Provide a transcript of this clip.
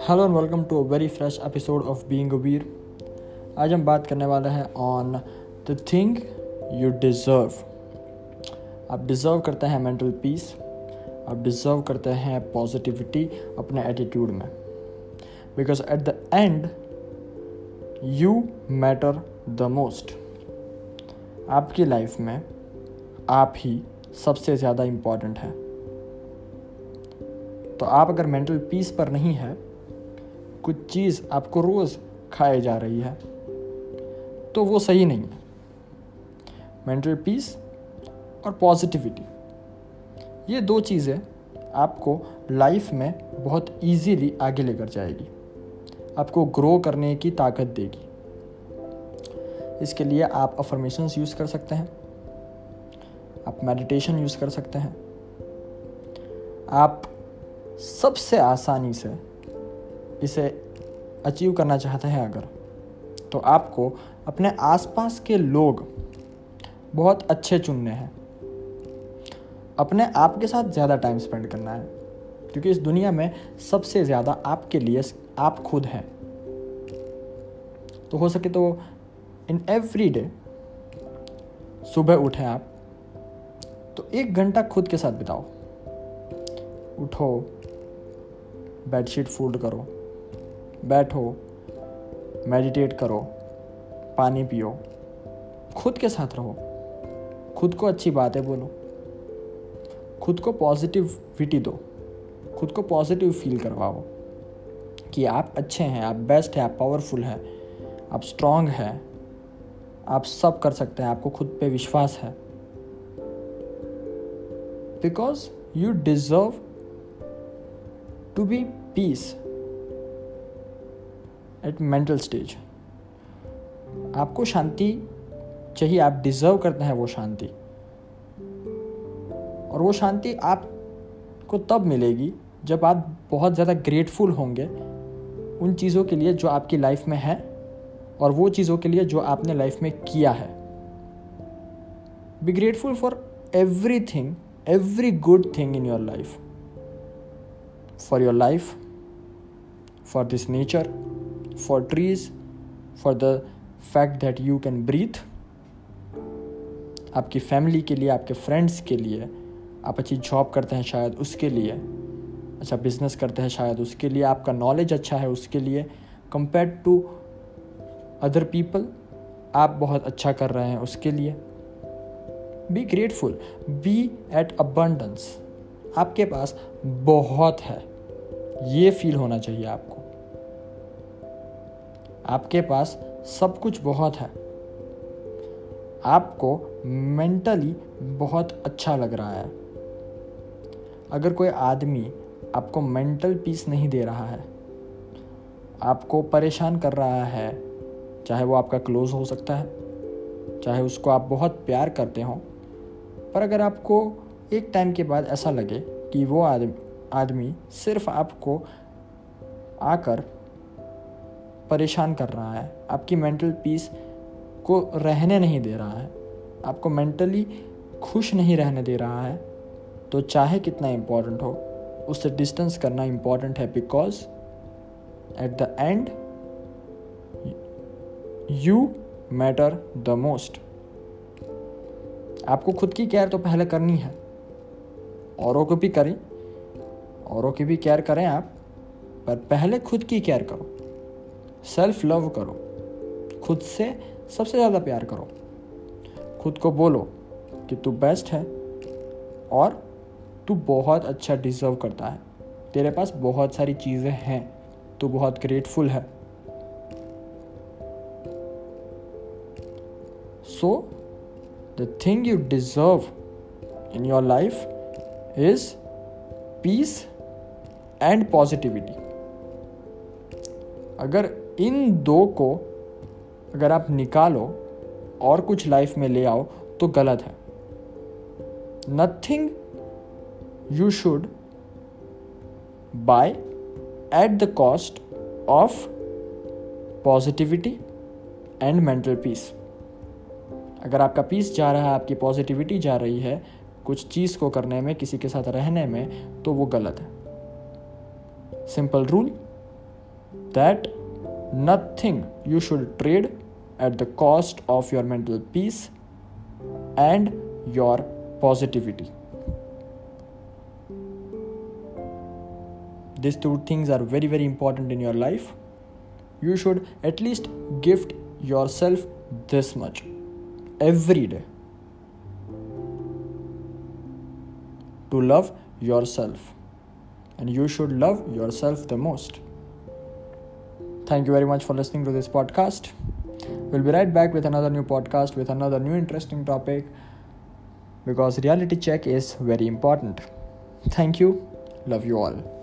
Hello and welcome to a very fresh episode of being Veer आज हम बात करने वाले हैं on the thing you deserve आप डिज़र्व करते हैं मेंटल पीस आप डिज़र्व करते हैं पॉजिटिविटी अपने एटीट्यूड में. Because at the end you matter the most आपकी लाइफ में आप ही सबसे ज़्यादा इंपॉर्टेंट हैं. तो आप अगर मेंटल पीस पर नहीं है कुछ चीज़ आपको रोज़ खाए जा रही है तो वो सही नहीं है। मेंटल पीस और पॉजिटिविटी ये दो चीज़ें आपको लाइफ में बहुत इजीली आगे लेकर जाएगी। आपको ग्रो करने की ताकत देगी। इसके लिए आप अफर्मेशंस यूज़ कर सकते हैं। आप मेडिटेशन यूज़ कर सकते हैं। आप सबसे आसानी से इसे अचीव करना चाहते हैं अगर तो आपको अपने आसपास के लोग बहुत अच्छे चुनने हैं। अपने आप के साथ ज़्यादा टाइम स्पेंड करना है, क्योंकि इस दुनिया में सबसे ज़्यादा आपके लिए आप खुद हैं। तो हो सके तो इन एवरी डे सुबह उठें आप तो एक घंटा खुद के साथ बिताओ। उठो बेडशीट फोल्ड करो। बैठो मेडिटेट करो, पानी पियो, खुद के साथ रहो। खुद को अच्छी बातें बोलो। खुद को पॉजिटिविटी दो। खुद को पॉजिटिव फील करवाओ कि आप अच्छे हैं, आप बेस्ट हैं, आप पावरफुल हैं, आप स्ट्रांग हैं, आप सब कर सकते हैं, आपको खुद पे विश्वास है। Because you deserve to be peace at mental stage आपको शांति चाहिए, आप डिजर्व करते हैं वो शांति। और वो शांति आपको तब मिलेगी जब आप बहुत ज़्यादा ग्रेटफुल होंगे उन चीज़ों के लिए जो आपकी लाइफ में है और वो चीज़ों के लिए जो आपने लाइफ में किया है। Be grateful for everything every good thing in your life for your life for this nature for trees, for the fact that you can breathe. आपकी फैमिली के लिए आपके फ्रेंड्स के लिए आप अच्छी जॉब करते हैं शायद उसके लिए अच्छा बिज़नेस करते हैं शायद उसके लिए आपका नॉलेज अच्छा है उसके लिए कंपेयर टू अदर पीपल आप बहुत अच्छा कर रहे हैं उसके लिए। Be grateful be at abundance आपके पास बहुत है ये फील होना चाहिए आपको। आपके पास सब कुछ बहुत है। आपको मेंटली बहुत अच्छा लग रहा है। अगर कोई आदमी आपको मेंटल पीस नहीं दे रहा है, आपको परेशान कर रहा है, चाहे वो आपका क्लोज हो सकता है, चाहे उसको आप बहुत प्यार करते हो, पर अगर आपको एक टाइम के बाद ऐसा लगे कि वो आदमी आदमी सिर्फ़ आपको आकर परेशान कर रहा है। आपकी मेंटल पीस को रहने नहीं दे रहा है। आपको मेंटली खुश नहीं रहने दे रहा है। तो चाहे कितना इम्पोर्टेंट हो उससे डिस्टेंस करना इम्पोर्टेंट है because at the end you matter the most आपको खुद की केयर तो पहले करनी है। औरों को भी करें। औरों की भी केयर करें आप, पर पहले खुद की केयर करो। सेल्फ लव करो। खुद से सबसे ज़्यादा प्यार करो। खुद को बोलो कि तू बेस्ट है और तू बहुत अच्छा डिज़र्व करता है। तेरे पास बहुत सारी चीज़ें हैं। तू बहुत ग्रेटफुल है। So the thing you deserve in your life is peace and positivity अगर इन दो को अगर आप निकालो और कुछ लाइफ में ले आओ तो गलत है। Nothing you should buy at the cost of positivity and mental peace अगर आपका पीस जा रहा है, आपकी पॉजिटिविटी जा रही है, कुछ चीज़ को करने में, किसी के साथ रहने में तो वो गलत है। Simple rule that nothing you should trade at the cost of your mental peace and your positivity. These two things are very, very important in your life. You should at least gift yourself this much every day to love yourself. And you should love yourself the most. Thank you very much for listening to this podcast. We'll be right back with another new podcast with another new interesting topic because reality check is very important. Thank you. Love you all.